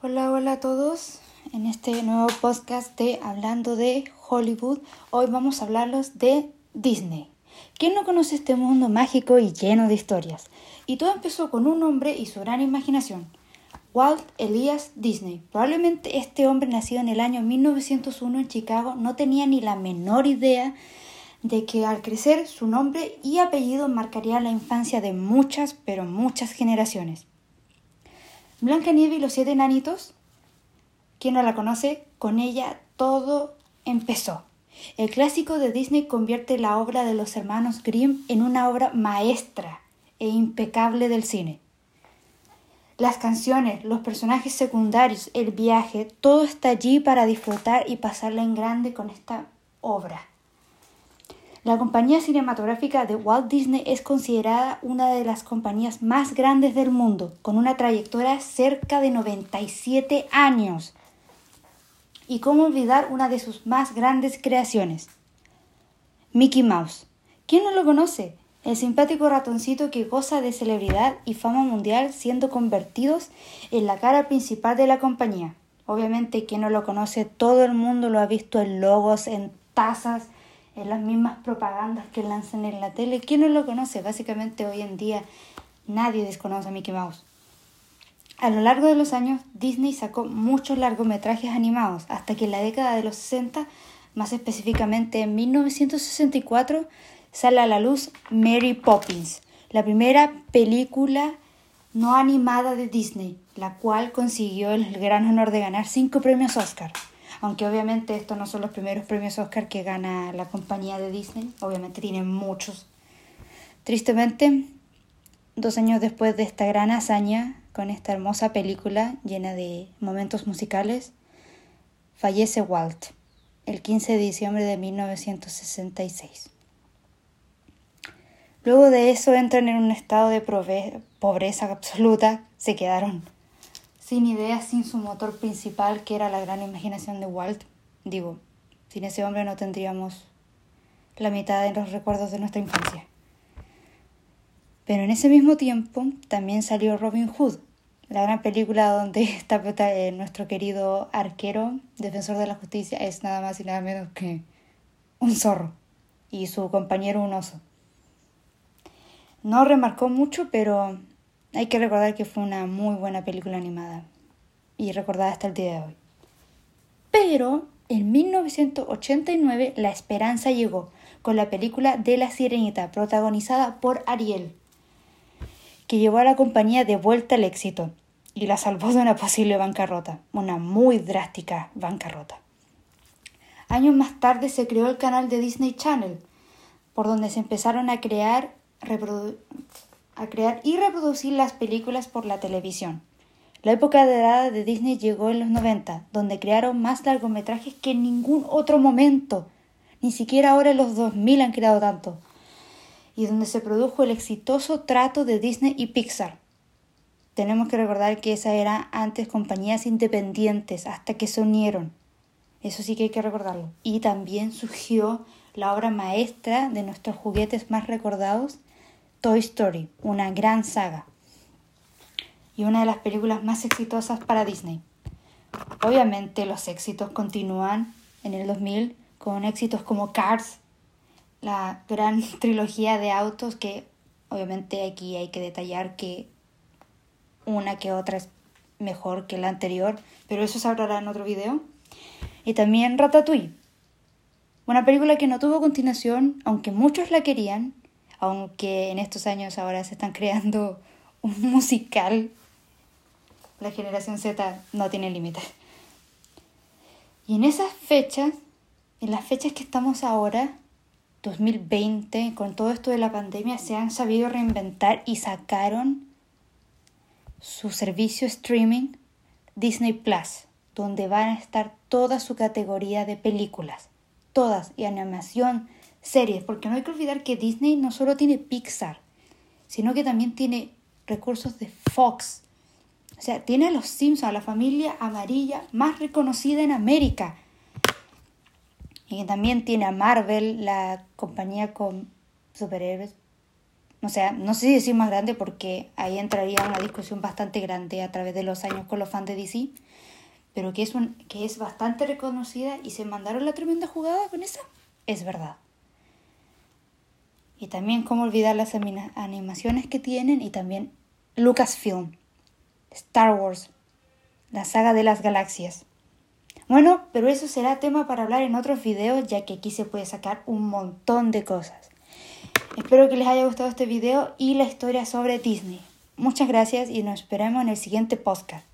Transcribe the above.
Hola, hola a todos. En este nuevo podcast de Hablando de Hollywood, hoy vamos a hablarlos de Disney. ¿Quién no conoce este mundo mágico y lleno de historias? Y todo empezó con un hombre y su gran imaginación, Walt Elias Disney. Probablemente este hombre nacido en el año 1901 en Chicago no tenía ni la menor idea de que al crecer su nombre y apellido marcaría la infancia de muchas, pero muchas generaciones. Blanca Nieve y los siete enanitos, ¿quién no la conoce? Con ella todo empezó. El clásico de Disney convierte la obra de los hermanos Grimm en una obra maestra e impecable del cine. Las canciones, los personajes secundarios, el viaje, todo está allí para disfrutar y pasarla en grande con esta obra. La compañía cinematográfica de Walt Disney es considerada una de las compañías más grandes del mundo, con una trayectoria cerca de 97 años. Y cómo olvidar una de sus más grandes creaciones, Mickey Mouse. ¿Quién no lo conoce? El simpático ratoncito que goza de celebridad y fama mundial siendo convertidos en la cara principal de la compañía. Obviamente, quien no lo conoce, todo el mundo lo ha visto en logos, en tazas, en las mismas propagandas que lanzan en la tele. ¿Quién no lo conoce? Básicamente hoy en día nadie desconoce a Mickey Mouse. A lo largo de los años, Disney sacó muchos largometrajes animados, hasta que en la década de los 60, más específicamente en 1964, sale a la luz Mary Poppins, la primera película no animada de Disney, la cual consiguió el gran honor de ganar cinco premios Oscar aunque obviamente estos no son los primeros premios Oscar que gana la compañía de Disney, obviamente tienen muchos. Tristemente, dos años después de esta gran hazaña, con esta hermosa película llena de momentos musicales, fallece Walt el 15 de diciembre de 1966. Luego de eso entran en un estado de pobreza absoluta, se quedaron sin ideas, sin su motor principal, que era la gran imaginación de Walt. Digo, sin ese hombre no tendríamos la mitad de los recuerdos de nuestra infancia. Pero en ese mismo tiempo también salió Robin Hood, la gran película donde está eh, nuestro querido arquero, defensor de la justicia, es nada más y nada menos que un zorro y su compañero un oso. No remarcó mucho, pero hay que recordar que fue una muy buena película animada y recordada hasta el día de hoy. Pero en 1989 la esperanza llegó con la película de La Sirenita, protagonizada por Ariel, que llevó a la compañía de vuelta al éxito y la salvó de una posible bancarrota, una muy drástica bancarrota. Años más tarde se creó el canal de Disney Channel, por donde se empezaron a crear, a crear y reproducir las películas por la televisión. La época edad de Disney llegó en los 90, donde crearon más largometrajes que en ningún otro momento. Ni siquiera ahora en los 2000 han creado tanto. Y donde se produjo el exitoso trato de Disney y Pixar. Tenemos que recordar que esas eran antes compañías independientes hasta que se unieron. Eso sí que hay que recordarlo. Y también surgió la obra maestra de nuestros juguetes más recordados, Toy Story, una gran saga y una de las películas más exitosas para Disney. Obviamente los éxitos continúan en el 2000 con éxitos como Cars, la gran trilogía de autos que obviamente aquí hay que detallar que una que otra es mejor que la anterior, pero eso se hablará en otro video. Y también Ratatouille, una película que no tuvo continuación, aunque muchos la querían, aunque en estos años ahora se están creando un musical, la generación Z no tiene límites. Y en esas fechas, en las fechas que estamos ahora, 2020, con todo esto de la pandemia, se han sabido reinventar y sacaron su servicio streaming Disney Plus, donde van a estar toda su categoría de películas, todas, y animación, series, porque no hay que olvidar que Disney no solo tiene Pixar, sino que también tiene recursos de Fox. O sea, tiene a los Simpsons, a la familia amarilla más reconocida en América. Y también tiene a Marvel, la compañía con superhéroes O sea, no sé si decir más grande porque ahí entraría una discusión bastante grande a través de los años con los fans de DC, pero que es, un, que es bastante reconocida y se mandaron la tremenda jugada con esa, es verdad. Y también cómo olvidar las animaciones que tienen y también Lucasfilm, Star Wars, la saga de las galaxias. Bueno, pero eso será tema para hablar en otros videos ya que aquí se puede sacar un montón de cosas. Espero que les haya gustado este video y la historia sobre Disney. Muchas gracias y nos esperamos en el siguiente podcast.